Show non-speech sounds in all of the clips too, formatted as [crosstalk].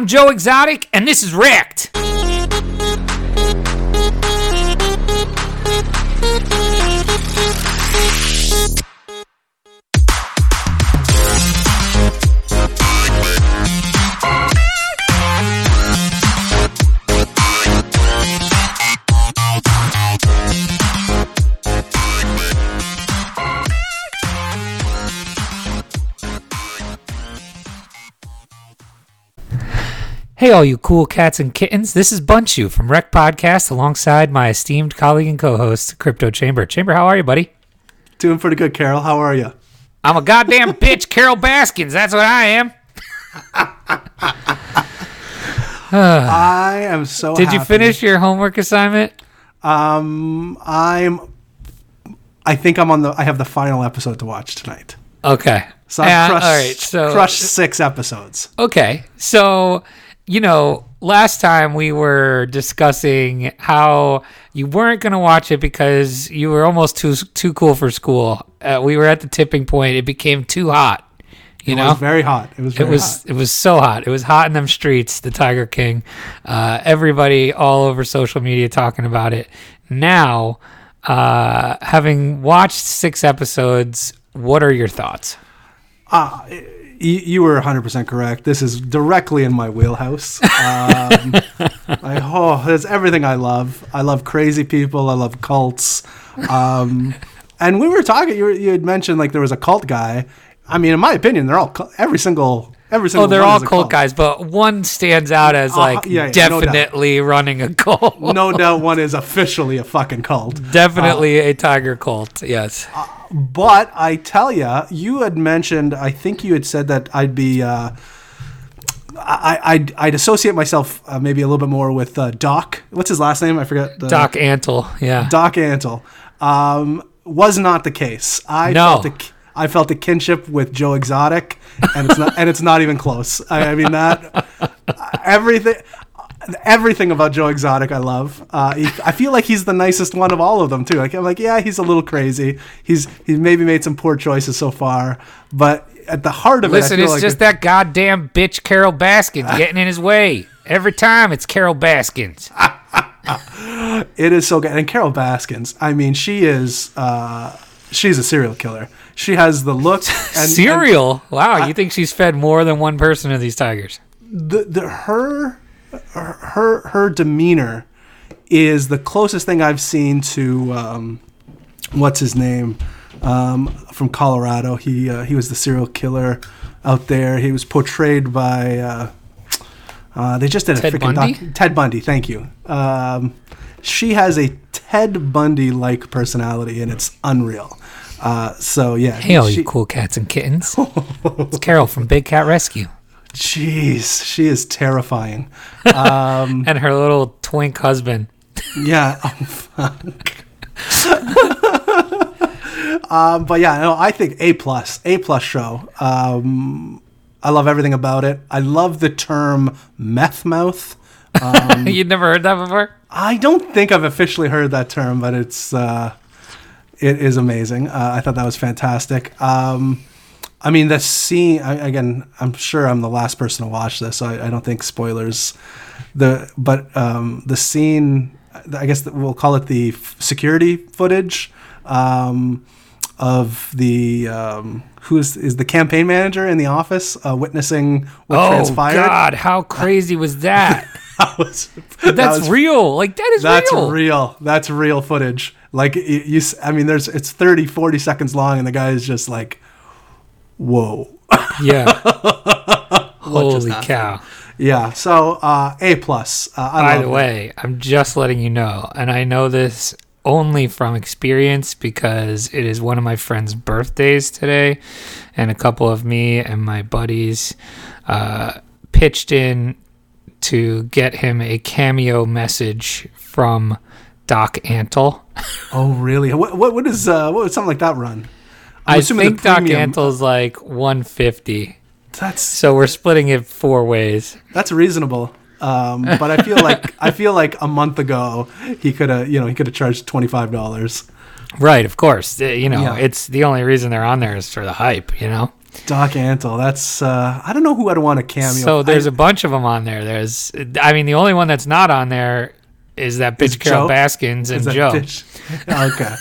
I'm Joe Exotic, and this is Rekt. Hey, all you cool cats and kittens. This is Bunchu from Rekt Podcast alongside my esteemed colleague and co host, Crypto Chamber. Chamber, how are you, buddy? Doing pretty good, Carol. How are you? I'm a goddamn [laughs] bitch, Carol Baskins. That's what I am. I am so. [sighs] Did you finish your homework assignment? Um, I'm. I think I'm on the. I have the final episode to watch tonight. Okay. So I've crushed, all right. So crushed six episodes. Okay. So, you know, last time we were discussing how you weren't going to watch it because you were almost too too cool for school. Uh, we were at the tipping point. It became too hot. You It know, was very hot. It was. it was hot. it was so hot. It was hot in them streets. The Tiger King. Uh, everybody all over social media talking about it. Now, uh, having watched six episodes, what are your thoughts? You, you were 100 percent correct. This is directly in my wheelhouse. Um, [laughs] I, oh, it's everything I love. I love crazy people. I love cults. Um, and we were talking. You, were, you had mentioned like there was a cult guy. I mean, in my opinion, they're all every single every single. Oh, they're all a cult guys, but one stands out as like Uh, yeah, yeah, no definitely running a cult. no doubt [laughs] one is officially a fucking cult. definitely a tiger cult. Yes. But I tell you, you had mentioned. I think you had said that I'd be. Uh, I, I'd, I'd associate myself uh, maybe a little bit more with uh, Doc. What's his last name? I forget. The, Doc Antle. Yeah. Doc Antle. Um, was not the case. I No. felt a, I felt a kinship with Joe Exotic, and it's not and it's not even close. I, I mean that everything. Everything about Joe Exotic, I love. Uh, he, I feel like he's the nicest one of all of them too. Like I'm like, yeah, he's a little crazy. He's he's maybe made some poor choices so far, but at the heart of Listen, it, I it's like just that goddamn bitch Carol Baskins [laughs] getting in his way. Every time it's Carol Baskins. [laughs] It is so good. And Carol Baskins, I mean, she is uh, she's a serial killer. She has the look [laughs] and Cereal. wow, you think she's fed more than one person of these tigers? the, the her her her demeanor is the closest thing I've seen to um, what's his name um, from Colorado. He uh, he was the serial killer out there. He was portrayed by. Uh, uh, they just did a Ted freaking Bundy? doc- Ted Bundy. Thank you. Um, she has a Ted Bundy like personality, and it's unreal. Uh, so yeah, Hey, all she- you cool cats and kittens. it's Carol from Big Cat Rescue. Jeez, she is terrifying. [laughs] And her little twink husband. Yeah. [laughs] Oh, fuck. [laughs] um, but yeah, no, I think A plus, A plus show. Um, I love everything about it. I love the term meth mouth. You'd never heard that before? I don't think I've officially heard that term, but it's uh, it is amazing. Uh, I thought that was fantastic. Um, I mean, the scene I, again. I'm sure I'm the last person to watch this, so I, I don't think spoilers. The but um, the scene, I guess that we'll call it the f- security footage um, of the um, who is is the campaign manager in the office uh, witnessing what Oh, transpired. Oh God. How [laughs] crazy was that? [laughs] That was- that That's was real. Like, that is That's real. real. That's real footage. Like you, I mean, there's it's 30, 40 seconds long, and the guy is just like, "Whoa." Yeah. [laughs] Holy cow. Yeah. So uh, a plus. Uh, I By the it. way, I'm just letting you know, and I know this only from experience because it is one of my friend's birthdays today, and a couple of me and my buddies uh, pitched in to get him a cameo message from Doc Antle. [laughs] Oh, really? What what what is uh what would something like that run? I think Doc Antle's like 150, That's so we're splitting it four ways. that's reasonable. Um, but I feel like I feel like a month ago he could have you know he could have charged twenty five dollars. Right, of course. Uh, You know, Yeah. it's the only reason they're on there is for the hype, you know? Doc Antle. That's uh, I don't know who I'd want a cameo. So there's a a bunch of them on there. There's, I mean, the only one that's not on there is that bitch Carol Joe? Baskins and Joe. dish? [laughs] Okay.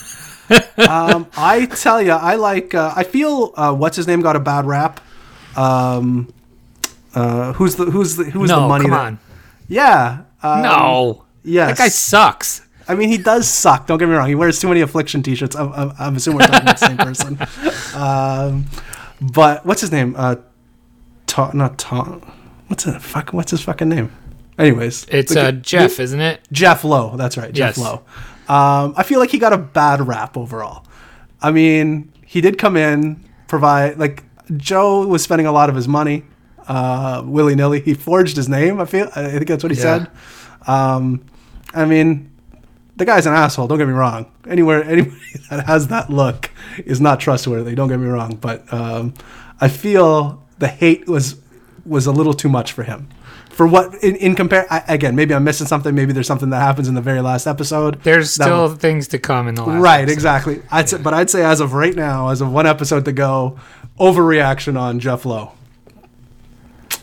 Um, I tell you, I like. Uh, I feel uh, what's his name got a bad rap. Um, uh, who's the who's the who's no, the money? come that- on. Yeah. Um, No. Yes. That guy sucks. I mean, he does suck. Don't get me wrong. He wears too many affliction T-shirts. I'm, I'm, I'm assuming we're talking about the same person. Um, but what's his name? Uh, Tom, not Tom. What's it? Fuck. What's his fucking name? Anyways, It's the- uh, Jeff, isn't it? Jeff Lowe. That's right, Jeff Yes. Lowe. Um, I feel like he got a bad rap overall. I mean, he did come in, provide like Joe was spending a lot of his money, uh, willy nilly. He forged his name. I feel. I think that's what he Yeah. said. Um, I mean, the guy's an asshole. Don't get me wrong. Anywhere, [laughs] anybody that has that look is not trustworthy. Don't get me wrong. But um, I feel the hate was was a little too much for him. For what in, in compare I, again, maybe I'm missing something. Maybe there's something that happens in the very last episode. There's that still things to come in the last right, episode. exactly. I'd say, but I'd say as of right now, as of one episode to go, overreaction on Jeff Lowe.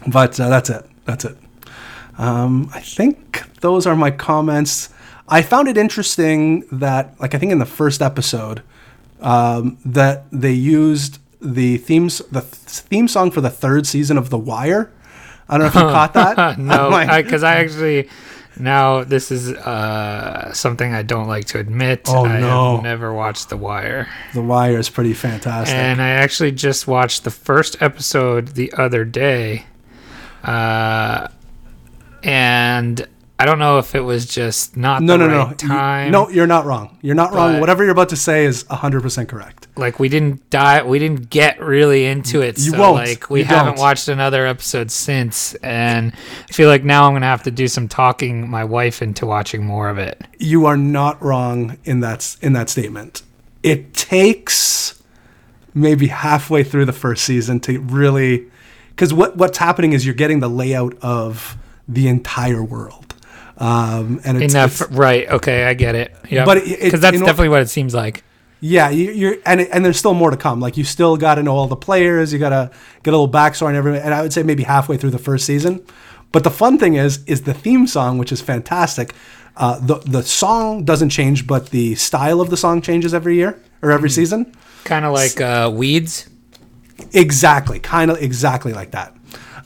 But uh, that's it. That's it. Um, I think those are my comments. I found it interesting that, like, I think in the first episode, um, that they used the themes, the th- theme song for the third season of The Wire. I don't know if you caught that. [laughs] no, I'm like, because I, actually now this is uh, something I don't like to admit. Oh, I no. have never watched The Wire, The Wire is pretty fantastic. and I actually just watched the first episode the other day, uh, and I don't know if it was just not no, the no, right no. You- time. no, you're not wrong. You're not wrong. Whatever you're about to say is 100% correct. like we didn't die we didn't get really into it You so won't. like we You haven't don't. watched another episode since and i feel like now i'm gonna have to do some talking my wife into watching more of it You are not wrong in that in that statement. It takes maybe halfway through the first season to really cuz what what's happening is you're getting the layout of the entire world. Um, and it's, that it's- right okay i get it yeah But because that's definitely what it seems like Yeah, you, you're and and there's still more to come. Like you still got to know all the players. You got to get a little backstory and everything. And I would say maybe halfway through the first season. But the fun thing is, is the theme song, which is fantastic. Uh, the the song doesn't change, but the style of the song changes every year or every season. kind of like uh weeds Exactly, kind of exactly like that.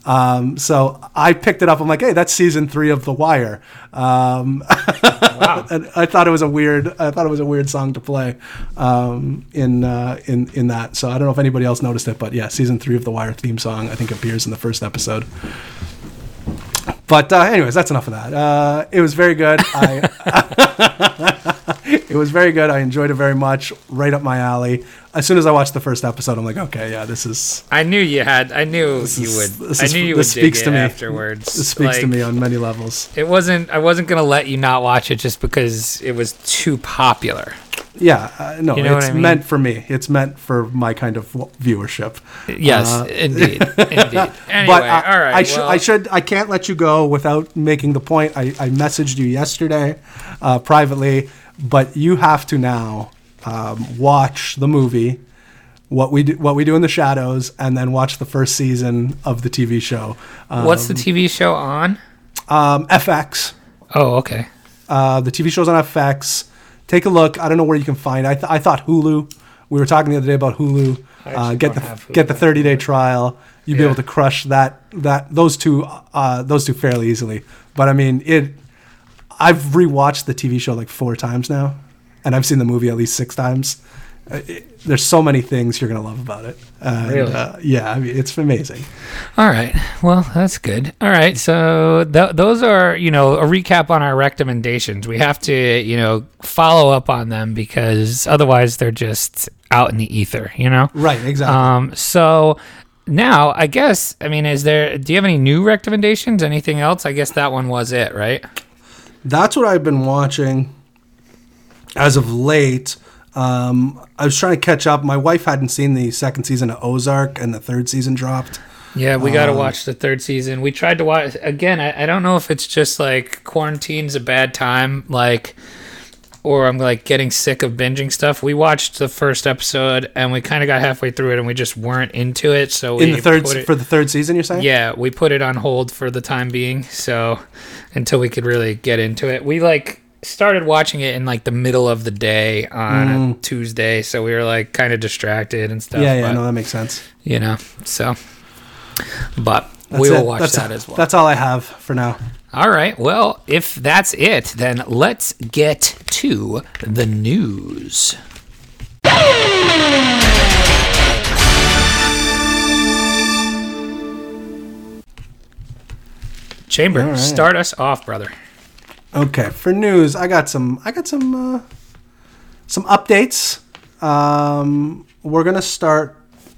Um, so I picked it up. I'm like, hey, that's season three of The Wire. Um, [laughs] and I thought it was a weird. I thought it was a weird song to play um, in uh, in in that. So I don't know if anybody else noticed it, but yeah, season three of The Wire theme song I think appears in the first episode. But uh, anyways, that's enough of that. Uh, it was very good. I, [laughs] it was very good. I enjoyed it very much. Right up my alley. As soon as I watched the first episode, I'm like, okay, yeah, this is i knew you had i knew you is- would this i knew you would speaks it to me. afterwards this speaks to me on many levels. it wasn't i wasn't gonna let you not watch it just because it was too popular Yeah, uh, no, You know it's I mean? meant for me. It's meant for my kind of viewership. yes Uh, indeed [laughs] indeed anyway but I, all right I, should, well- I should, I can't let you go without making the point. I, I messaged you yesterday, uh, privately, but you have to now um, watch the movie. What we do, what we do in the shadows, and then watch the first season of the TV show. Um, what's the tv show on um, FX? oh okay Uh, the TV show's on FX. Take a look. I don't know where you can find. It. I, th- I thought Hulu. We were talking the other day about Hulu. Uh, get the Hulu. get the 30 day trial. You'd be able to crush that that those two uh, those two fairly easily. But I mean it. I've rewatched the TV show like four times now, and I've seen the movie at least six times. Uh, it- there's so many things you're gonna love about it. And, Really? Uh, yeah, I mean it's amazing. All right. Well, that's good. All right. So th- those are, you know, a recap on our recommendations. We have to, you know, follow up on them because otherwise they're just out in the ether, you know? Right. Exactly. Um, so now I guess, I mean, is there, do you have any new recommendations? Anything else? I guess that one was it, right? That's what I've been watching as of late. Um, I was trying to catch up. My wife hadn't seen the second season of Ozark, and the third season dropped. Yeah, we got to watch the third season. We tried to watch again. I, I don't know if it's just like quarantine's a bad time. Like or I'm like getting sick of binging stuff. We watched the first episode and we kind of got halfway through it and we just weren't into it. So we In the third it- for the third season, you're saying? yeah, we put it on hold for the time being. So until we could really get into it, we like started watching it in like the middle of the day on a Tuesday. So we were like kind of distracted and stuff. Mm. Yeah, yeah, but, no, that makes sense. You know, so but That's we it. will watch that's, that as well. That's all I have for now. All right. Well, if that's it, then let's get to the news. Chamber, right. start us off, brother. Okay, for news, I got some. I got some. Uh, some updates. Um, we're gonna start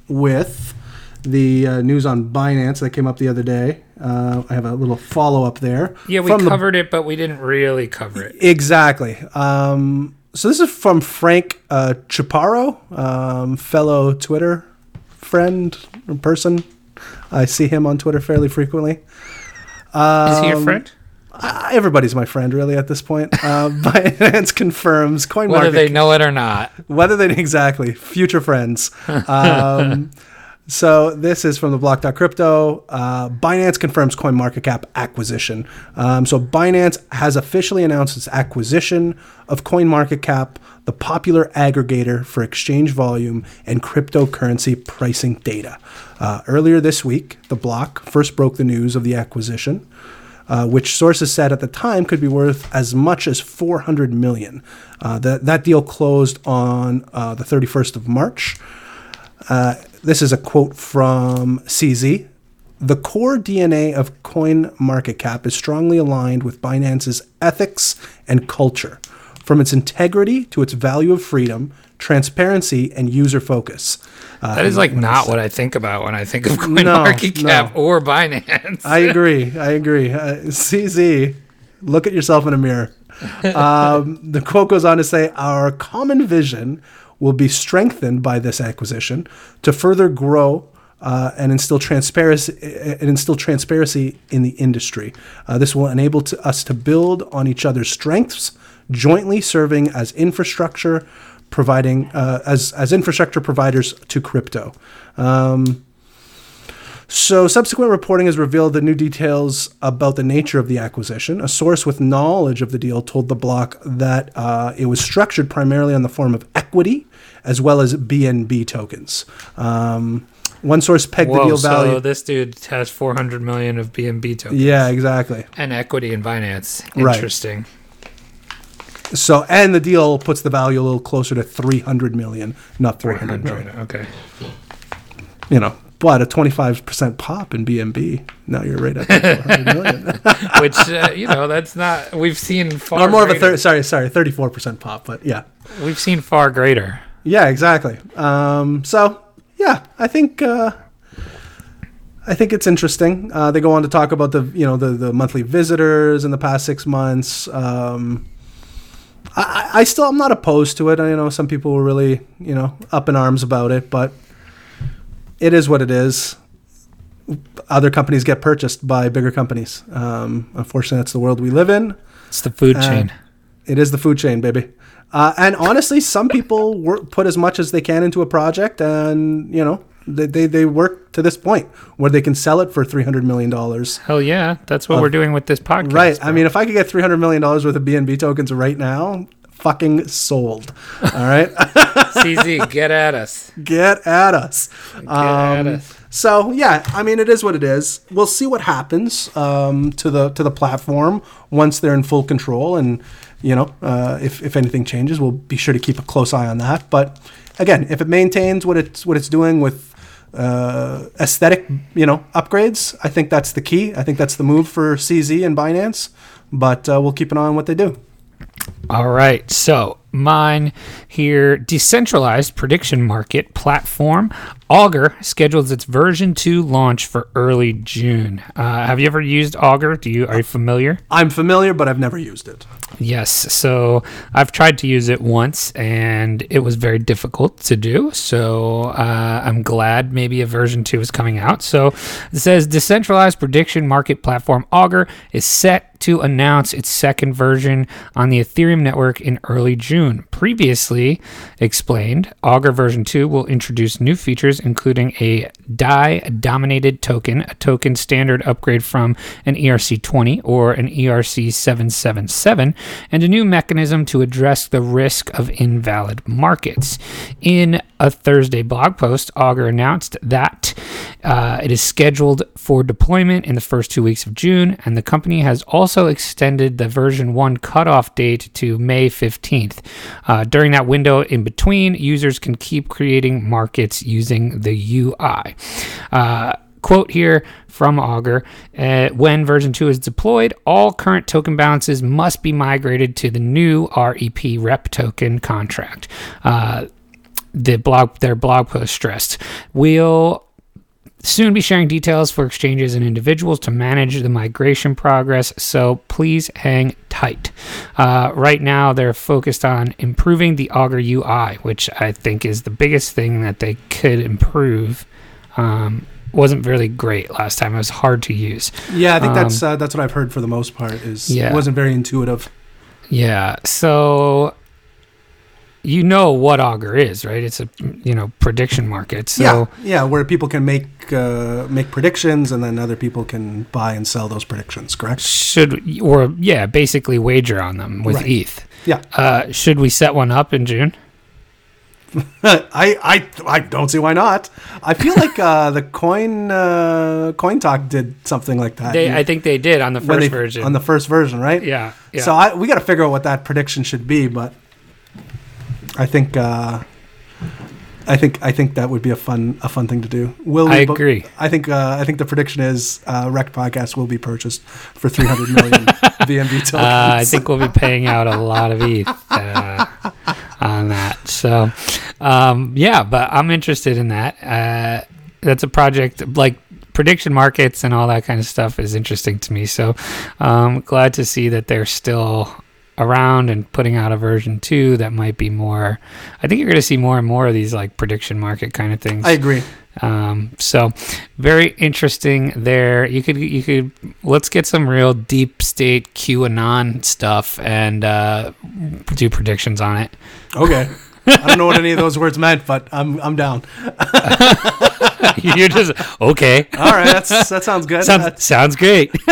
with the uh, news on Binance that came up the other day. Uh, I have a little follow up there. Yeah, we From the- covered it, but we didn't really cover it. Exactly. Um, so this is from Frank uh, Chaparro, um, fellow Twitter friend or person. I see him on Twitter fairly frequently. Is he a Um, friend? Uh, everybody's my friend, really, at this point. Uh, [laughs] Binance confirms coin Whether market they know it or not. whether they [laughs] exactly future friends. Um, [laughs] so this is from the block.crypto. Uh, Binance confirms CoinMarketCap acquisition. Um, so Binance has officially announced its acquisition of CoinMarketCap, the popular aggregator for exchange volume and cryptocurrency pricing data. Uh, earlier this week, the block first broke the news of the acquisition uh, which sources said at the time could be worth as much as 400 million. Uh, that that deal closed on uh, the 31st of March. Uh, this is a quote from CZ. The core DNA of coin market cap is strongly aligned with Binance's ethics and culture, from its integrity to its value of freedom, transparency, and user focus. Uh, That is like not what I think about when I think of [laughs] No, CoinMarketCap no. or Binance. I [laughs] agree. I agree. Uh, CZ, look at yourself in a mirror. [laughs] Um, the quote goes on to say, Our common vision will be strengthened by this acquisition to further grow. Uh, and instill transparency and instill transparency in the industry. Uh, this will enable to, us to build on each other's strengths, jointly serving as infrastructure, providing uh, as as infrastructure providers to crypto. Um, so, subsequent reporting has revealed the new details about the nature of the acquisition. A source with knowledge of the deal told the block that uh, it was structured primarily on the form of equity as well as BNB tokens. Um, one source pegged the Whoa, deal so value. this dude has 400 million of BNB tokens yeah, exactly. and equity in Binance. Right. So, and the deal puts the value a little closer to 300 million, not 400 million. 300. Okay. You know, but a 25% pop in BNB, now you're right at that 400 million. [laughs] [laughs] Which, uh, you know, that's not, we've seen far or more of a greater. third, sorry, sorry, 34% pop, but yeah. We've seen far greater. Yeah, exactly. Um, so yeah, I think uh, I think it's interesting. Uh, they go on to talk about the you know the the monthly visitors in the past six months. Um, I, I still I'm not opposed to it. I know some people were really you know up in arms about it, but it is what it is. Other companies get purchased by bigger companies. Um, unfortunately, that's the world we live in. It's the food Uh, chain. It is the food chain, baby. Uh, and honestly, some people work, put as much as they can into a project, and you know they, they they work to this point where they can sell it for three hundred million dollars. Hell yeah. That's what we're doing with this podcast. Right. I mean, if I could get three hundred million dollars worth of BNB tokens right now, fucking sold. [laughs] All right, [laughs] CZ, get at us. get at us. Get Um, at us. So yeah, I mean, it is what it is. We'll see what happens um, to the to the platform once they're in full control, and you know, uh, if if anything changes, we'll be sure to keep a close eye on that. But again, if it maintains what it's what it's doing with uh, aesthetic, you know, upgrades, I think that's the key. I think that's the move for CZ and Binance. But uh, we'll keep an eye on what they do. All right. So, mine here decentralized prediction market platform Augur schedules its version 2 launch for early June. Uh, have you ever used Augur? Do you are you familiar? I'm familiar, but I've never used it. Yes. So I've tried to use it once and it was very difficult to do. So uh, I'm glad maybe a version 2 is coming out. So it says decentralized prediction market platform Augur is set to announce its second version on the Ethereum network in early June. Previously explained, Augur version 2 will introduce new features including a DAI dominated token, a token standard upgrade from an ERC20 or an ERC 777, and a new mechanism to address the risk of invalid markets. In a Thursday blog post, Augur announced that uh, it is scheduled for deployment in the first two weeks of June, and the company has also extended the version 1 cutoff date to May 15th. Uh, during that window in between, users can keep creating markets using the UI. Uh, quote here from Augur uh, when version 2 is deployed, all current token balances must be migrated to the new REP rep token contract. Uh, the blog their blog post stressed. We'll soon be sharing details for exchanges and individuals to manage the migration progress, so please hang tight. Uh, right now, they're focused on improving the Augur UI, which I think is the biggest thing that they could improve. Um, wasn't really great last time. It was hard to use. Yeah, I think um, that's uh, that's what I've heard for the most part. Is yeah. it wasn't very intuitive. Yeah. So you know what Augur is, right? It's a you know prediction market. So yeah, yeah, where people can make uh, make predictions and then other people can buy and sell those predictions. Correct? Should or yeah, basically wager on them with right. ETH. Yeah. Uh, should we set one up in June? [laughs] I, I I don't see why not. I feel like uh, the coin uh, coin talk did something like that. They, I think they did on the first they, version. On the first version, right? Yeah. yeah. So I, we got to figure out what that prediction should be, but I think uh, I think I think that would be a fun a fun thing to do. Will I agree? I think uh, I think the prediction is uh, Rekt Podcast will be purchased for 300 million [laughs] BNB tokens. Uh, I think we'll be paying out a lot of ETH uh, on that. So um, yeah, but I'm interested in that. Uh, that's a project like prediction markets and all that kind of stuff is interesting to me. So um, glad to see that they're still around and putting out a version 2 that might be more i think you're going to see more and more of these like prediction market kind of things. I agree. Um, so very interesting there. You could you could let's get some real deep state qanon stuff and uh, do predictions on it. Okay. [laughs] I don't know what any of those words meant but i'm i'm down. [laughs] You're just okay. All right that's that sounds good. Sounds, sounds great [laughs]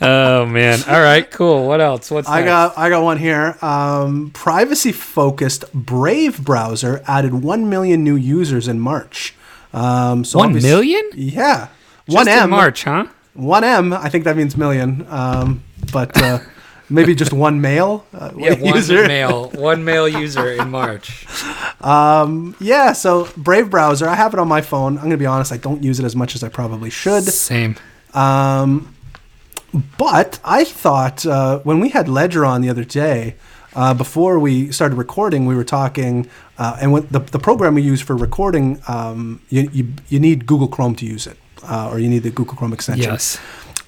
oh man! All right, cool. What else? What's I got? I got one here. Um, privacy-focused Brave browser added one million new users in March. Um, so one million? Yeah, Just one M March, huh? One M. I think that means million. Um, but uh, maybe just one male. Uh, [laughs] yeah, one user. male. One male user in March. [laughs] Um, yeah. So Brave browser. I have it on my phone. I'm gonna be honest. I don't use it as much as I probably should. Same. Um, but I thought uh, when we had Ledger on the other day, uh, before we started recording, we were talking, uh, and what the, the program we use for recording, um, you, you, you need Google Chrome to use it, uh, or you need the Google Chrome extension. Yes.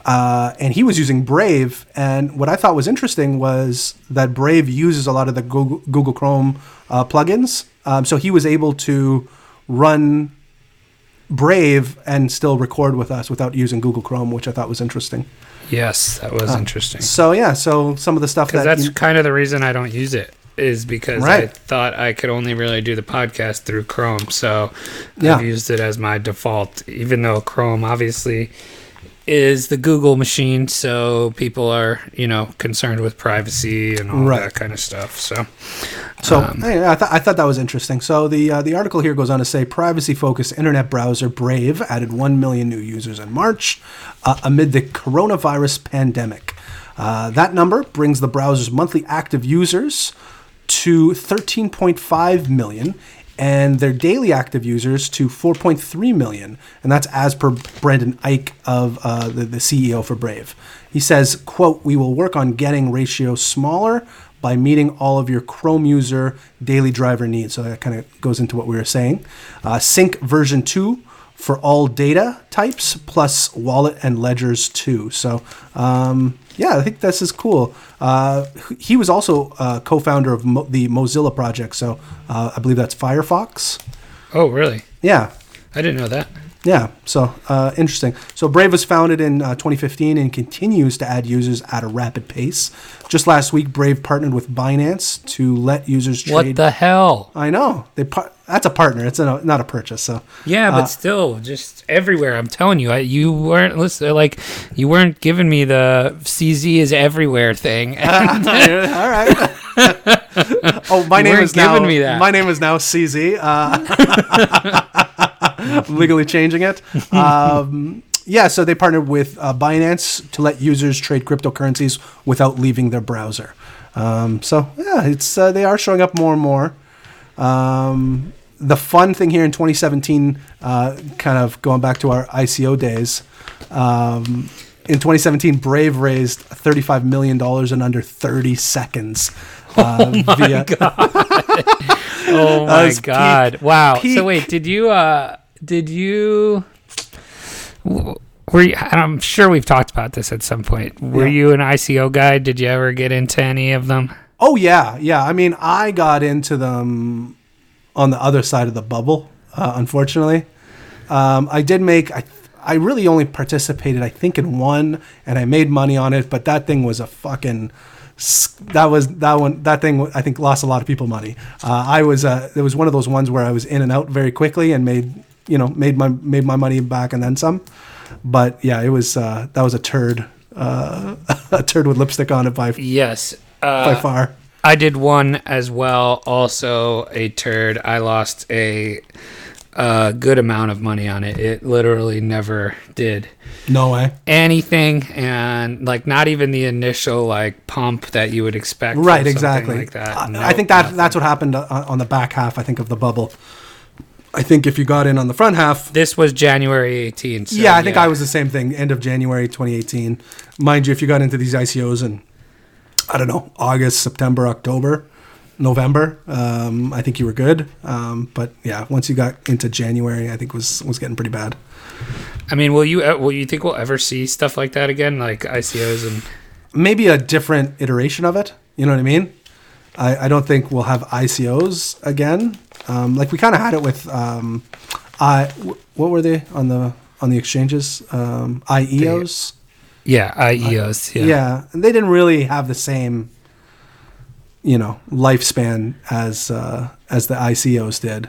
Uh, and he was using Brave, and what I thought was interesting was that Brave uses a lot of the Google, Google Chrome uh, plugins. Um, so he was able to run Brave and still record with us without using Google Chrome, which I thought was interesting. Yes, that was uh, interesting. So yeah, so some of the stuff that that's you, kind of the reason I don't use it is because right. I thought I could only really do the podcast through Chrome. So yeah. I've used it as my default, even though Chrome obviously is the Google machine, so people are you know concerned with privacy and all right. that kind of stuff. So, so um, I, th- I thought that was interesting. So the uh, the article here goes on to say privacy-focused internet browser Brave added one million new users in March uh, amid the coronavirus pandemic. Uh, that number brings the browser's monthly active users to 13.5 million and their daily active users to 4.3 million, and that's as per Brendan Eich of uh, the, the CEO for Brave. He says, "quote We will work on getting ratios smaller, by meeting all of your Chrome user daily driver needs. So that kind of goes into what we were saying. Uh, Sync version 2 for all data types, plus wallet and ledgers too. So, um, yeah, I think this is cool. Uh, he was also uh, co founder of Mo- the Mozilla project. So uh, I believe that's Firefox. Oh, really? Yeah. I didn't know that. Yeah, so uh, interesting. So Brave was founded in uh, 2015 and continues to add users at a rapid pace. Just last week, Brave partnered with Binance to let users trade. What the hell? I know they par- that's a partner. It's a, not a purchase. So Yeah, but Uh, still, just everywhere. I'm telling you, I, you weren't listen, like you weren't giving me the CZ is everywhere thing. [laughs] [laughs] all right. [laughs] oh, my You name is now. giving me that. My name is now CZ. [laughs] Legally changing it. [laughs] Um, yeah, so they partnered with uh, Binance to let users trade cryptocurrencies without leaving their browser. Um, so yeah, it's uh, they are showing up more and more. Um, the fun thing here in 2017, uh, kind of going back to our ICO days. Um, in 2017, Brave raised 35 million dollars in under 30 seconds. [laughs] Uh, via, oh my was peak- god! wow. peak. So wait, did you? uh Did you? Were you, I'm sure we've talked about this at some point. Were Yeah. you an ICO guy? Did you ever get into any of them? Oh yeah, yeah. I mean, I got into them on the other side of the bubble. Uh, unfortunately, um, I did make. I I really only participated, I think, in one, and I made money on it. But that thing was a fucking. That was that one. That thing I think lost a lot of people money. Uh, I was. Uh, it was one of those ones where I was in and out very quickly and made you know made my made my money back and then some. But yeah, it was uh, that was a turd. Uh, [laughs] a turd with lipstick on it by Yes. Uh, by far. I did one as well. Also a turd. I lost a, a good amount of money on it. It literally never did No way. anything, and like not even the initial like pump that you would expect. right exactly Like that. I- No, i think that nothing. that's what happened uh, on the back half i think of the bubble i think if you got in on the front half This was January 18th. so yeah i think i was the same thing end of january 2018 mind you if you got into these icos in i don't know august september october november um, i think you were good um, but yeah once you got into january i think was was getting pretty bad I mean, will you? uh, Will you think we'll ever see stuff like that again, like ICOs and? maybe a different iteration of it. You know what I mean? I, I don't think we'll have ICOs again. Um, like we kind of had it with um, I. What were they on the on the exchanges? Um, IEOs. Yeah, IEOs. Yeah. Yeah. and they didn't really have the same, you know, lifespan as uh, as the ICOs did.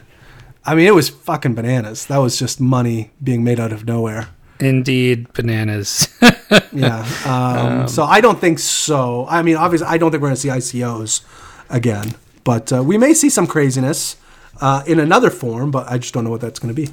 I mean, it was fucking bananas. That was just money being made out of nowhere. Indeed, bananas. [laughs] Yeah. Um, so I don't think so. I mean, obviously, I don't think we're going to see ICOs again, but uh, we may see some craziness uh, in another form. But I just don't know what that's going to be.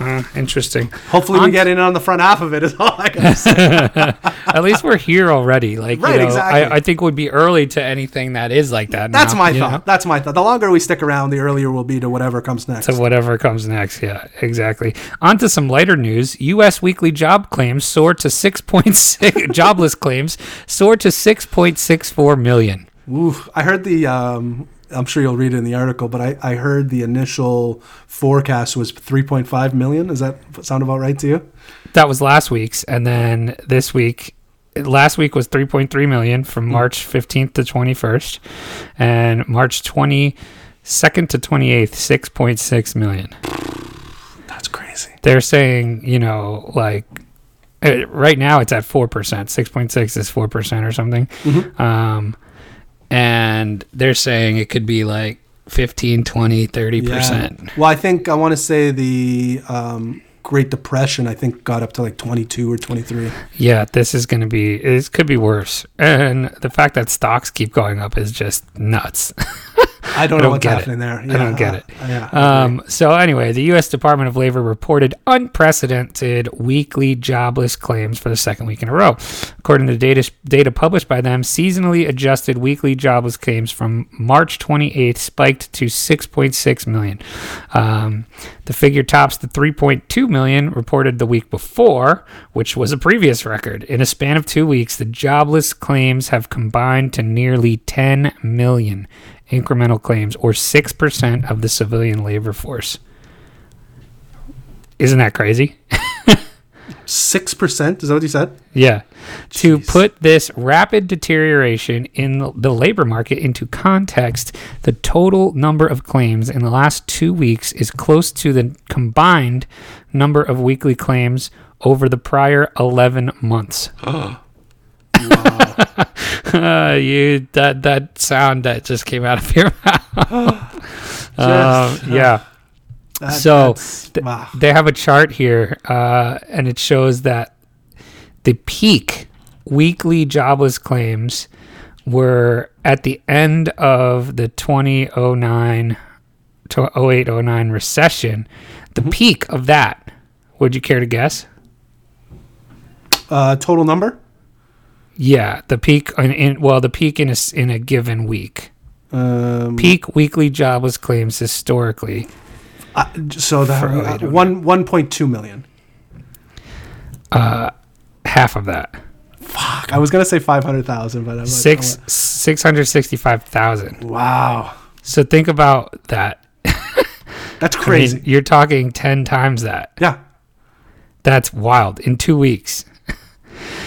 uh, interesting. Hopefully, we get in on the front half of it. Is all I can say. [laughs] At least we're here already. Like, you Right, know, exactly. I, I think would be early to anything that is like that. That's now, my thought. know? That's my thought. The longer we stick around, the earlier we'll be to whatever comes next. To whatever comes next. Yeah, exactly. On to some lighter news. U.S. weekly job claims soared to 6.6, [laughs] jobless claims soared to 6.64 million. Oof. I heard the. Um, I'm sure you'll read it in the article, but I, I heard the initial forecast was 3.5 million. Does that sound about right to you? That was last week's. And then this week, last week was 3.3 million from Hmm. March 15th to 21st. And March 22nd to 28th, 6.6 million. That's crazy. they're saying, you know, like uh, right now it's at 4%. 6.6 is 4% or something. Mhm. Um, and they're saying it could be like 15, 20, 30%. Well, I think I want to say the um, Great Depression. I think got up to like 22 or 23. Yeah, this is going to be, this could be worse. And the fact that stocks keep going up is just nuts. [laughs] I don't I know what's get it. happening there. I don't get it. uh, yeah. Um, so anyway, the U.S. Department of Labor reported unprecedented weekly jobless claims for the second week in a row. According to data data published by them, seasonally adjusted weekly jobless claims from March 28th spiked to 6.6 million. Um, the figure tops the 3.2 million reported the week before, which was a previous record. In a span of two weeks, the jobless claims have combined to nearly 10 million incremental claims, or 6% of the civilian labor force. Isn't that crazy? Six percent is that what you said? Yeah. To put this rapid deterioration in the- the labor market into context, the total number of claims in the last two weeks is close to the combined number of weekly claims over the prior 11 months. [gasps] Uh, [laughs] you that that sound that just came out of your [laughs] mouth. [gasps] um, [sighs] yeah. That- So, th- wow. they have a chart here, uh, and it shows that the peak weekly jobless claims were at the end of the 2009 to 08 09 recession. The peak of that, would you care to guess? uh, total number. Yeah, the peak in, in well, the peak in a, in a given week. Um, Peak weekly jobless claims historically. uh, so the uh, one one point two million. Uh, Half of that. Fuck, I was gonna say five hundred thousand, but I'm like, Six six hundred sixty five thousand. oh, wow, So think about that. [laughs] that's I mean, crazy. you're talking ten times that. yeah, That's wild in two weeks.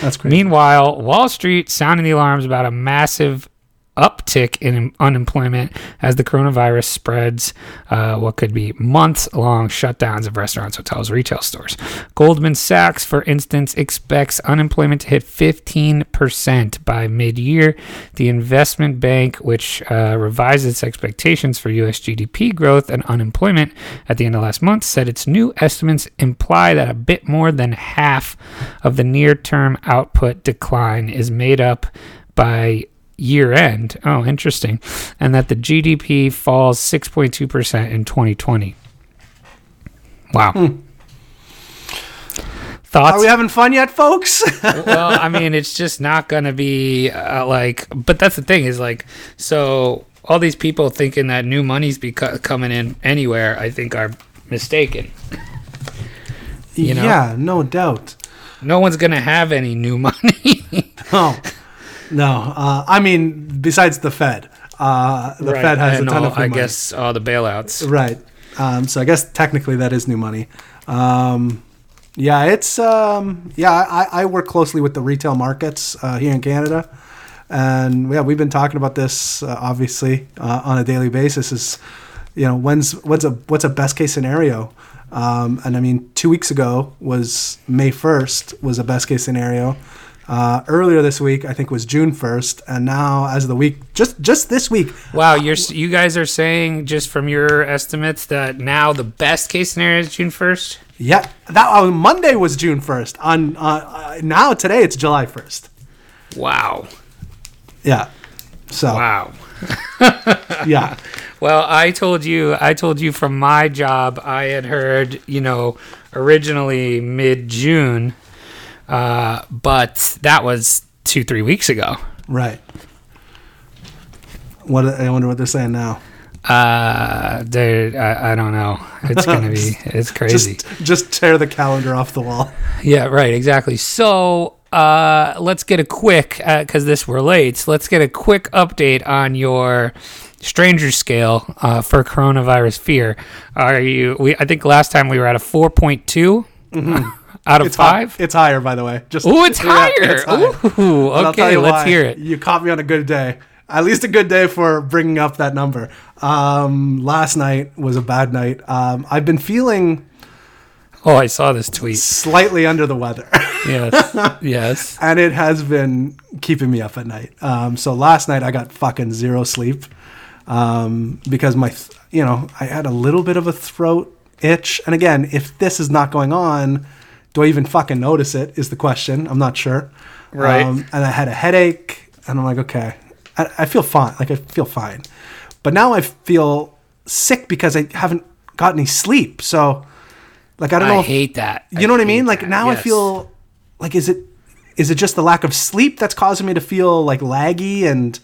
That's crazy. Meanwhile, Wall Street sounding the alarms about a massive uptick in unemployment as the coronavirus spreads uh, what could be months long shutdowns of restaurants, hotels, retail stores. Goldman Sachs, for instance, expects unemployment to hit 15% by mid year. The investment bank, which uh, revised its expectations for U.S. GDP growth and unemployment at the end of last month, said its new estimates imply that a bit more than half of the near term output decline is made up by year end. Oh, interesting. And that the GDP falls 6.2% in 2020. Wow. Thoughts? Are we having fun yet, folks? [laughs] well, I mean, it's just not going to be uh, like, but that's the thing is like, so all these people thinking that new money's be co- coming in anywhere, I think are mistaken. You know? Yeah, no doubt. No one's going to have any new money. No, [laughs] [laughs] no. Uh, I mean, besides the Fed, uh, the Fed has a ton all- of new I money. guess all the bailouts. Right. Um, so I guess technically that is new money. Um, yeah, it's um, yeah. I, I work closely with the retail markets uh, here in Canada, and yeah, we've been talking about this uh, obviously uh, on a daily basis. Is you know when's what's a what's a best case scenario? Um, and I mean, two weeks ago was May first was a best case scenario. Uh, earlier this week, I think was June first, and now as of the week, just just this week, Wow, you're you guys are saying just from your estimates that now the best case scenario is June first. Yeah, that on Monday was June first. On uh, uh, now today it's July first. Wow, Yeah. So wow. [laughs] yeah, Well, I told you, I told you from my job, I had heard, you know, originally mid June, uh, but that was two, three weeks ago. right. What I wonder what they're saying now. Uh, they I, I don't know. It's gonna be, [laughs] it's crazy. Just just tear the calendar off the wall. Yeah, right, exactly. So uh, let's get a quick, because this relates, let's get a quick update on your stranger scale uh, for coronavirus fear. Are you, we, I think last time we were at a 4.2 out of It's hi- 5. it's higher, by the way. Just Ooh, it's [laughs] yeah, higher. it's higher. Ooh, And I'll tell okay, let's why. hear it. You caught me on a good day. At least a good day for bringing up that number. Um, last night was a bad night. Um, I've been feeling Oh, I saw this tweet. slightly under the weather. [laughs] Yes, yes. and it has been keeping me up at night. Um, so last night I got fucking zero sleep um, because my, th- you know, I had a little bit of a throat itch. And again, if this is not going on, do I even fucking notice it? Is the question. I'm not sure. Right. Um, and I had a headache, and I'm like, okay, I, I feel fine. Like I feel fine. But now I feel sick because I haven't got any sleep. So, like, I don't know. I if- hate that. you know what I mean? Like that, now I feel like is it is it just the lack of sleep that's causing me to feel like laggy and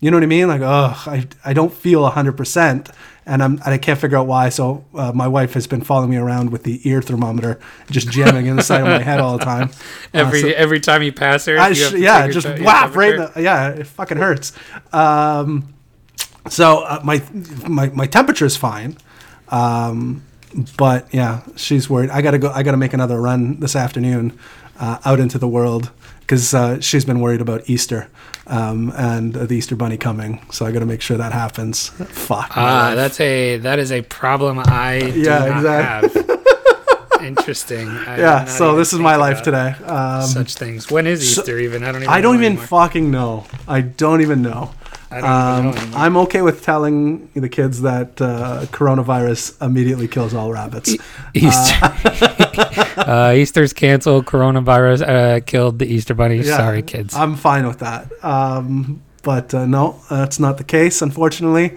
you know what I mean? Like oh, I I don't feel hundred percent, and I'm and I can't figure out why. So uh, my wife has been following me around with the ear thermometer, just jamming in the side of my head all the time. [laughs] Uh, every so- every time you pass her. I you sh- yeah, just your whap right. In the, yeah, it fucking hurts. Um, so uh, my my my temperature is fine, um, but yeah, she's worried. I gotta go. I gotta make another run this afternoon uh, out into the world because uh, she's been worried about Easter um, and uh, the Easter Bunny coming. So I gotta make sure that happens. Fuck. Ah, life. that's a that is a problem I do [laughs] Yeah, not exactly. have. Interesting. I yeah. So this is my life today. Um, Such things. When is so- Easter even? I don't even. I don't even anymore. fucking know. I don't even know. I don't even Um, know anymore. I'm okay with telling the kids that uh, coronavirus immediately kills all rabbits. Easter. [laughs] uh, Easter's canceled. Coronavirus uh, killed the Easter bunny. Yeah, Sorry, kids. I'm fine with that. Um, but uh, no, that's not the case, unfortunately.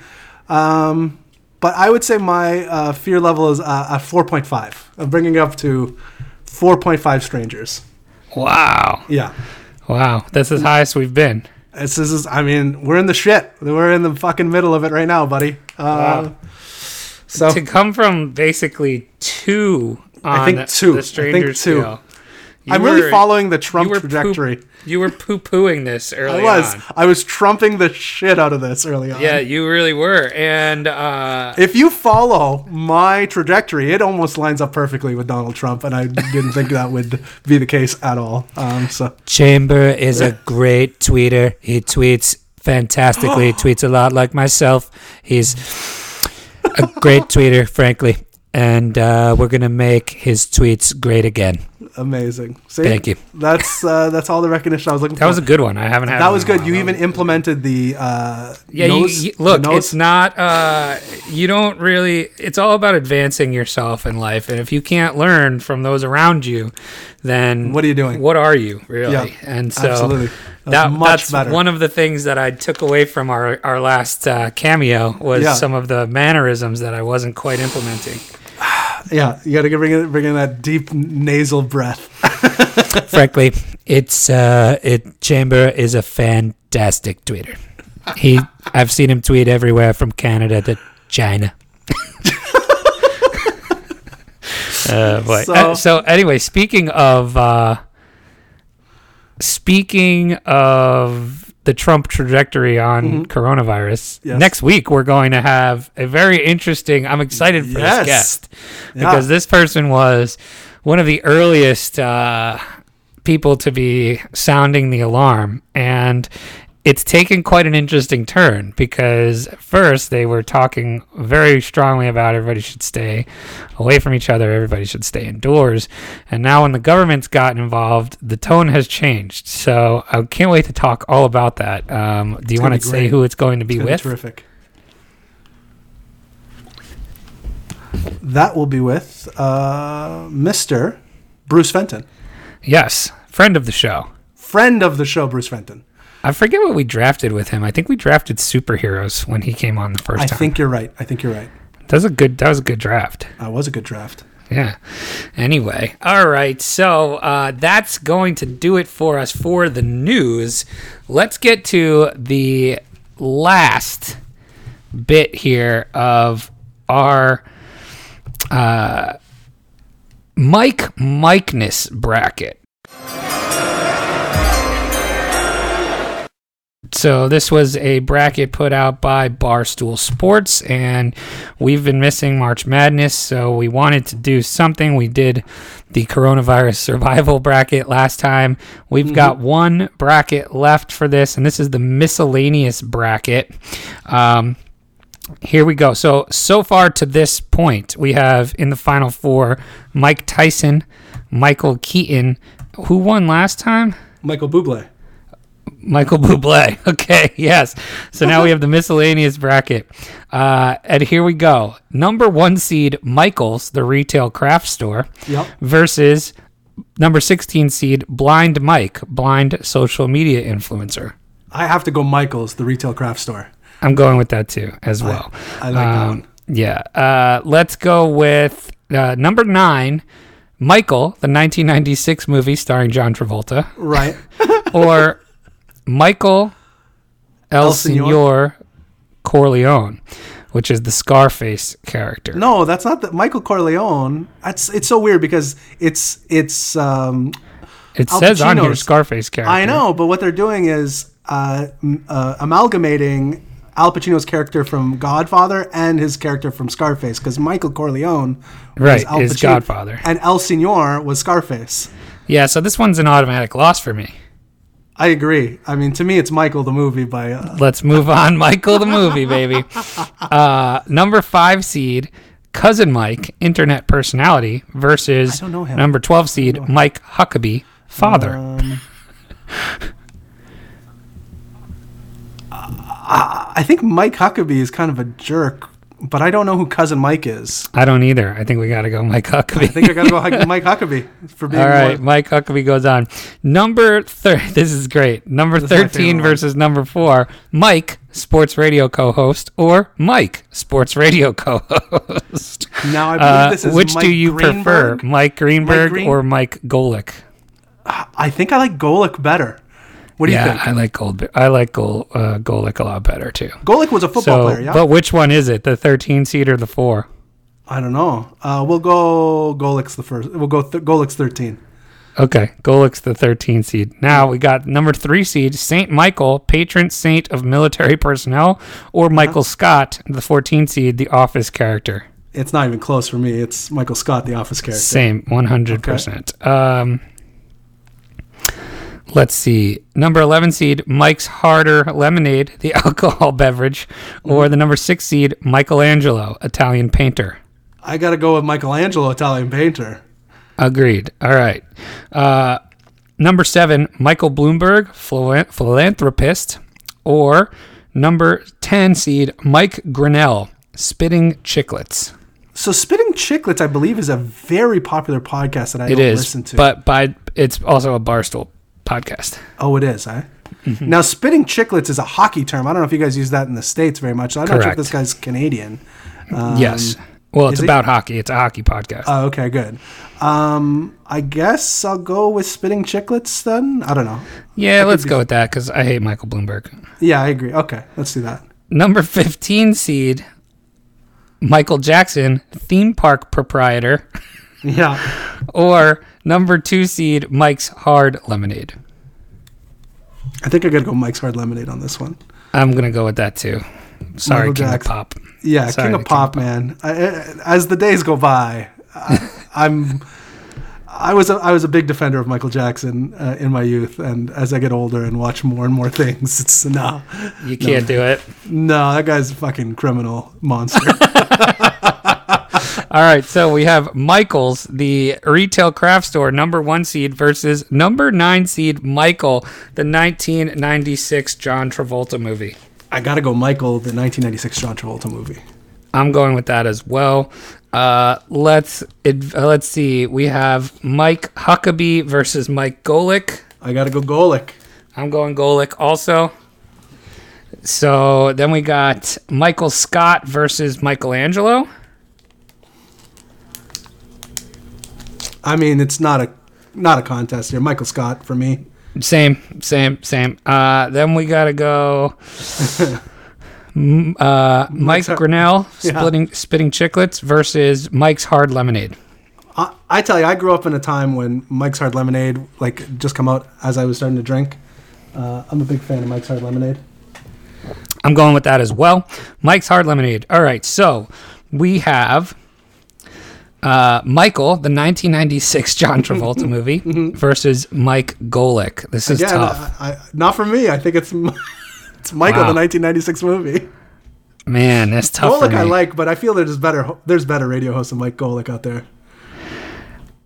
Um, but I would say my uh, fear level is uh, a 4.5. I'm bringing it up to 4.5 strangers. wow. Yeah. Wow. That's as high as we've been. This, is, I mean, we're in the shit. We're in the fucking middle of it right now, buddy. Uh, Wow. So to come from basically two on I think the, two. I think two. scale. You I'm really following the Trump you were poop- trajectory. You were poo pooing this [laughs] early I was. on. I was trumping the shit out of this early on. Yeah, you really were. And uh, If you follow my trajectory, it almost lines up perfectly with Donald Trump, and I didn't think that would be the case at all. Um, so Chamber is a great tweeter. He tweets fantastically. [gasps] he tweets a lot like myself. He's a great tweeter, frankly. And uh, we're going to make his tweets great again. amazing. See, Thank you. That's uh, that's all the recognition I was looking for. That was a good one. I haven't had that was good. You even implemented the uh, Yeah, nose, you, you, look, nose. it's not. Uh, you don't really. It's all about advancing yourself in life, and if you can't learn from those around you, then What are you doing? What are you really? Yeah, and so absolutely. That's that, much that's better. one of the things that I took away from our our last uh, cameo was Yeah. some of the mannerisms that I wasn't quite implementing. Yeah, you got to bring in, bring in that deep nasal breath. [laughs] Frankly, it's uh, it Chamber is a fantastic tweeter. He, I've seen him tweet everywhere from Canada to China. [laughs] uh, boy. So- Uh, so anyway, speaking of uh, speaking of the Trump trajectory on coronavirus, Mm-hmm. Yes. next week we're going to have a very interesting. I'm excited for Yes. this guest Yeah. because this person was one of the earliest uh, people to be sounding the alarm and it's taken quite an interesting turn because at first they were talking very strongly about everybody should stay away from each other, everybody should stay indoors. And now, when the government's gotten involved, the tone has changed. So, I can't wait to talk all about that. Um, do you want to say who it's going to be gonna be with? terrific. That will be with uh, Mr. Bruce Fenton, Yes, friend of the show. friend of the show, Bruce Fenton. I forget what we drafted with him. I think we drafted superheroes when he came on the first I time. I think you're right. I think you're right. that was a good. That was a good draft. That was a good draft. Yeah. Anyway, all right. So uh, that's going to do it for us for the news. Let's get to the last bit here of our uh, Mike Mikeness bracket. So this was a bracket put out by Barstool Sports, and we've been missing March Madness, so we wanted to do something. We did the coronavirus survival bracket last time. We've got one bracket left for this, and this is the miscellaneous bracket. Um, here we go. So so far to this point, we have in the final four Mike Tyson, Michael Keaton. Who won last time? Michael Bublé. Michael Bublé. [laughs] Okay, yes. So now we have the miscellaneous bracket. Uh, and here we go. Number one seed, Michael's, the retail craft store, Yep. versus number 16 seed, Blind Mike, blind social media influencer. I have to go Michael's, the retail craft store. I'm going with that too, as well. I like that one. Yeah. Uh, let's go with uh, number nine, Michael, the 1996 movie starring John Travolta, Right. [laughs] or Michael El, El Senor. Señor? Corleone, which is the Scarface character. No, that's not the Michael Corleone. That's it's so weird because it's it's um it Al says on here Pacino's- Scarface character. I know, but what they're doing is uh, uh, amalgamating Al Pacino's character from Godfather and his character from Scarface because Michael Corleone was Right, Al is Pacino, Godfather. and El Senor was Scarface. Yeah, so this one's an automatic loss for me. I agree. I mean, to me, it's Michael the movie by uh, Let's move on. [laughs] Michael the movie, baby. [laughs] Uh, number five seed, cousin Mike, internet personality, versus I don't know him. number 12 seed, Mike Huckabee, father. Um, [laughs] I think Mike Huckabee is kind of a jerk, but I don't know who cousin Mike is. I don't either. I think we got to go Mike Huckabee. I think I gotta go [laughs] Mike Huckabee for being All right, more- Mike Huckabee goes on. Number thir- [laughs] This is great. Number This is my favorite thirteen one. versus number four. Mike, sports radio co-host, or Mike, sports radio co-host. [laughs] Now I believe Uh, this is which Mike do you prefer, Greenberg. Mike Greenberg Green- or Mike Golic? I think I like Golic better. What do you yeah, think? I like Gold. I like Gol, uh, Golic a lot better too. Golic was a football So, player, yeah. but which one is it? The thirteen seed or the four? I don't know. Uh, we'll go Golic's the first. We'll go th- Golic's thirteen. Okay, Golic's the 13 seed. Now we got number three seed, Saint Michael, patron saint of military personnel, or Michael Scott, the 14 seed, the office character. It's not even close for me. It's Michael Scott, the Office character. Same, 100%. Um, let's see. Number 11 seed, Mike's Harder Lemonade, the [laughs] alcohol beverage, or the number six seed, Michelangelo, Italian painter. I got to go with Michelangelo, Italian painter. Agreed. All right. Uh, number seven, Michael Bloomberg, philanthropist, or number 10 seed, Mike Grinnell, spitting chiclets. So, Spitting Chiclets, I believe, is a very popular podcast that I It don't is, listen to. but by it's also a barstool podcast. oh, it is, eh? Mm-hmm. Now, Spitting Chiclets is a hockey term. I don't know if you guys use that in the States very much. I'm not sure if this guy's Canadian. Um, yes. Well, it's is it- about hockey. It's a hockey podcast. Oh, okay, good. Um, I guess I'll go with Spitting Chiclets then. I don't know. yeah, let's be- go with that because I hate Michael Bloomberg. Yeah, I agree. Okay, let's do that. Number 15 seed, Michael Jackson, theme park proprietor, [laughs] [laughs] Yeah. or number two seed, Mike's Hard Lemonade. I think I gotta go Mike's Hard Lemonade on this one. I'm gonna go with that too. Sorry, Michael King Jackson. of Pop. Yeah, Sorry, King the of Pop, man. I, I- as the days go by, I, [laughs] I'm. I was a, I was a big defender of Michael Jackson uh, in my youth, and as I get older and watch more and more [laughs] things, it's no, You can't do it. no, that guy's a fucking criminal monster. All right, so we have Michael's, the retail craft store, number one seed versus number nine seed Michael, the 1996 John Travolta movie. I gotta go, Michael, the 1996 John Travolta movie. I'm going with that as well. Uh, let's it, uh, let's see. We have Mike Huckabee versus Mike Golic. I gotta go, Golic. I'm going Golic also. So then we got Michael Scott versus Michelangelo. I mean, it's not a not a contest here. Michael Scott for me. Same, same, same. Uh, then we gotta go. [laughs] Uh, Mike Hard- Grinnell [laughs] Yeah. splitting spitting chiclets versus Mike's Hard Lemonade. I, I tell you, I grew up in a time when Mike's Hard Lemonade like just come out as I was starting to drink. Uh, I'm a big fan of Mike's Hard Lemonade. I'm going with that as well. Mike's Hard Lemonade. All right, so we have uh, Michael, the 1996 John Travolta [laughs] movie, versus Mike Golic. This is Again, tough. I, I, not for me. I think it's [laughs] it's Michael, Wow. the 1996 movie. Man, that's tough Golic. I like, but I feel there's better there's better radio hosts than Mike Golic out there.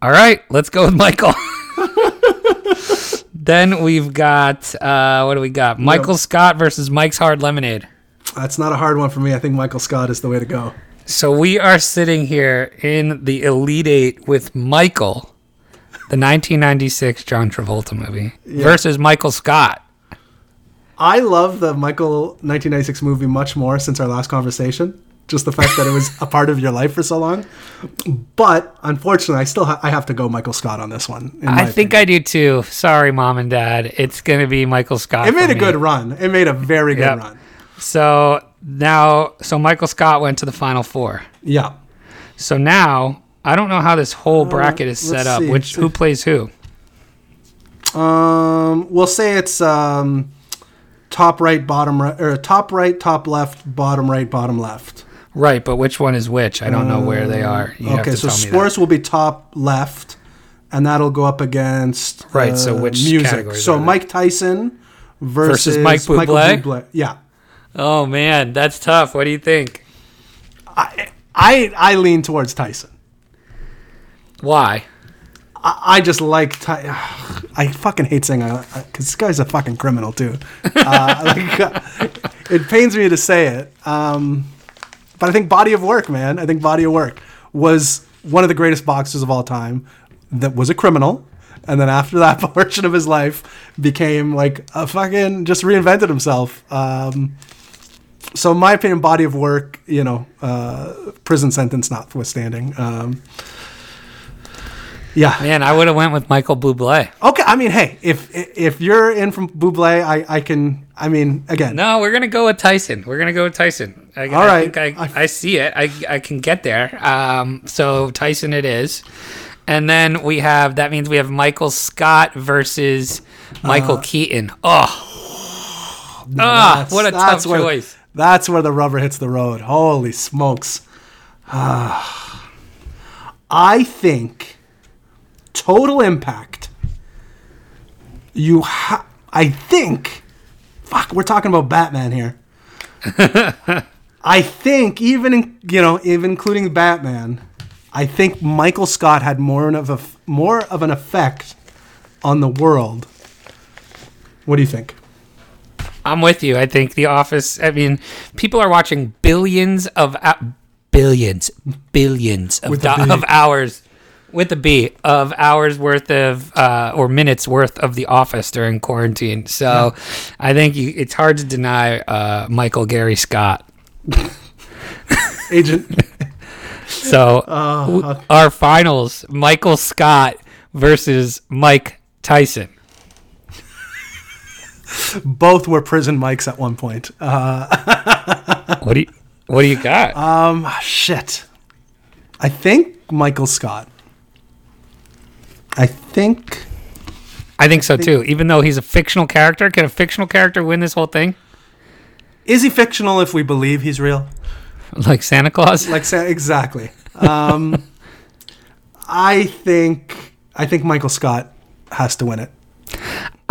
All right, let's go with Michael. [laughs] then we've got uh, what do we got? Michael Scott versus Mike's Hard Lemonade. That's not a hard one for me. I think Michael Scott is the way to go. So we are sitting here in the Elite Eight with Michael, the 1996 John Travolta movie, versus Michael Scott. I love the Michael 1996 movie much more since our last conversation. Just the fact that it was a part of your life for so long. But unfortunately, I still ha- I have to go Michael Scott on this one. I think opinion. I do too. Sorry, mom and dad. It's gonna be Michael Scott. it made a good run. It made a very good Yep. run. So now, so Michael Scott went to the final four. Yeah. So now I don't know how this whole bracket is let's set up. see. Which who plays who? Um, we'll say it's um, top right, bottom right, or top right, top left, bottom right, bottom left. Right, but which one is which? I don't know where they are. You have okay, to so tell me that. sports will be top left, and that'll go up against Right, so uh, which music. So? Mike Tyson versus, Versus Mike Michael Bublé? Bublé. Yeah, Oh man, that's tough. What do you think? I I, I lean towards Tyson. Why? I, I just like Ty- [sighs] I fucking hate saying I because this guy's a fucking criminal too. Uh, [laughs] like, uh, it pains me to say it, um, but I think body of work, man. I think body of work was one of the greatest boxers of all time. That was a criminal, and then after that [laughs] portion of his life, became like a fucking just reinvented himself. Um, so, in my opinion, body of work, you know, uh, prison sentence notwithstanding. Um, yeah, Man, I would have went with Michael Bublé. Okay, I mean, hey, if if you're in from Buble, I I can. I mean, again, No, we're gonna go with Tyson. We're gonna go with Tyson. I, All I right. think I, I- I see it. I, I can get there. Um, so Tyson it is, and then we have that means we have Michael Scott versus Michael Uh, Keaton. Oh, ah, what a tough where, choice. That's where the rubber hits the road. Holy smokes! Ah. I think total impact. You, ha- I think. Fuck, we're talking about Batman here. [laughs] I think even in, you know even including Batman, I think Michael Scott had more of a more of an effect on the world. What do you think? I'm with you. I think The Office. I mean, people are watching billions of billions, billions of, do- of hours with a B of hours worth of uh, or minutes worth of The Office during quarantine. So I think you, it's hard to deny uh, Michael Gary Scott. Agent [laughs] So w- our finals: Michael Scott versus Mike Tyson. Both were prison mics at one point. Uh, [laughs] What do you What do you got? um, shit. I think Michael Scott. I think I think so too. Even though he's a fictional character, can a fictional character win this whole thing? is he fictional if we believe he's real? Like Santa Claus? Like say exactly. Um, [laughs] I think I think Michael Scott has to win it.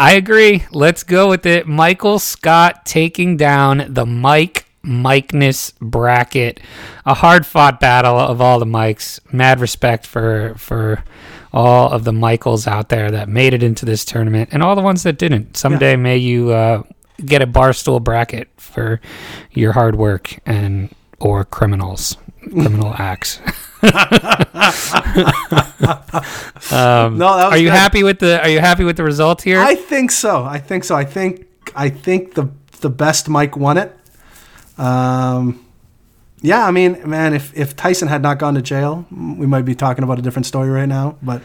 I agree. Let's go with it. Michael Scott taking down the Mike Mikeness bracket. A hard fought battle of all the Mikes. Mad respect for for all of the Michaels out there that made it into this tournament and all the ones that didn't. Someday may you uh, get a barstool bracket for your hard work and or criminals criminal [laughs] acts. [laughs] um, No, that are you good. happy with the Are you happy with the result here? I think so. I think so. I think I think the the best Mike won it. Um, yeah, I mean, man, if if Tyson had not gone to jail, we might be talking about a different story right now. But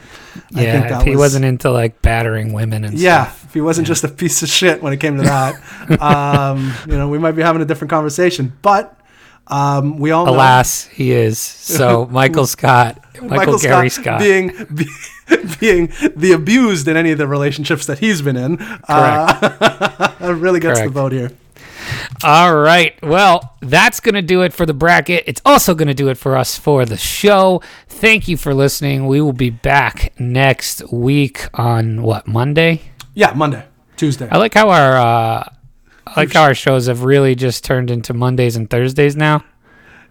I yeah, think if he was, wasn't into like battering women and Yeah, stuff. if he wasn't just a piece of shit when it came to [laughs] that, um, you know, we might be having a different conversation. But um, we all know Alas, he is. So [laughs] Michael Scott, Michael, Gary Scott. being be, [laughs] being the abused in any of the relationships that he's been in, uh, [laughs] really gets the Correct. vote here. All right. Well, that's going to do it for the bracket. It's also going to do it for us for the show. Thank you for listening. We will be back next week on what, Monday? Yeah, Monday, Tuesday. I like how our uh I like how our shows have really just turned into Mondays and Thursdays now.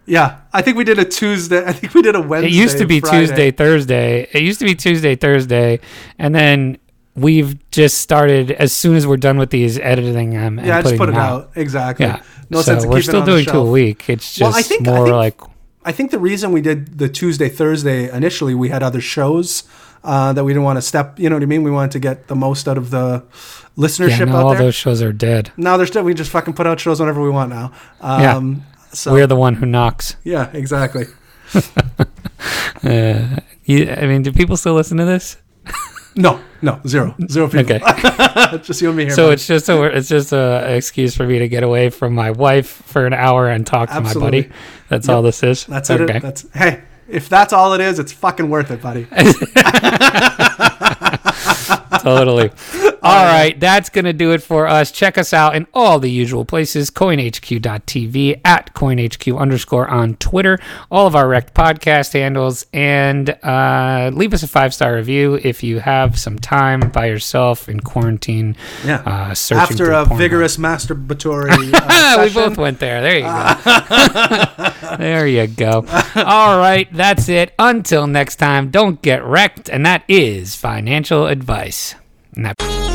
Yeah, I think we did a Tuesday. I think we did a Wednesday. It used to be Friday. Tuesday, Thursday. It used to be Tuesday, Thursday, and then we've just started as soon as we're done with these editing them and Yeah, just putting put it them out. Exactly. Yeah. No so sense of we're still it on the doing two a week. It's just Well, I think- I more think- like I think the reason we did the Tuesday Thursday initially, we had other shows uh, that we didn't want to step. You know what I mean? We wanted to get the most out of the listenership Yeah, out all there. those shows are dead. Now they're still we just fucking put out shows whenever we want now. Yeah. So We're the one who knocks. yeah, exactly. [laughs] Uh, you, I mean, do people still listen to this? [laughs] No, no, zero, zero people. Okay. [laughs] just you and me here. So buddy. it's just a it's just a excuse for me to get away from my wife for an hour and talk to my buddy. That's all this is. that's it. okay. That's hey. If that's all it is, it's fucking worth it, buddy. totally. All right, that's going to do it for us. Check us out in all the usual places coinhq.tv, at coinhq underscore on Twitter, all of our Rekt podcast handles, and uh, leave us a five star review if you have some time by yourself in quarantine. Yeah. Uh, searching After a vigorous masturbatory [laughs] uh, we both went there. There you go. [laughs] there you go. All right, that's it. Until next time, don't get wrecked, and that is financial advice. And that-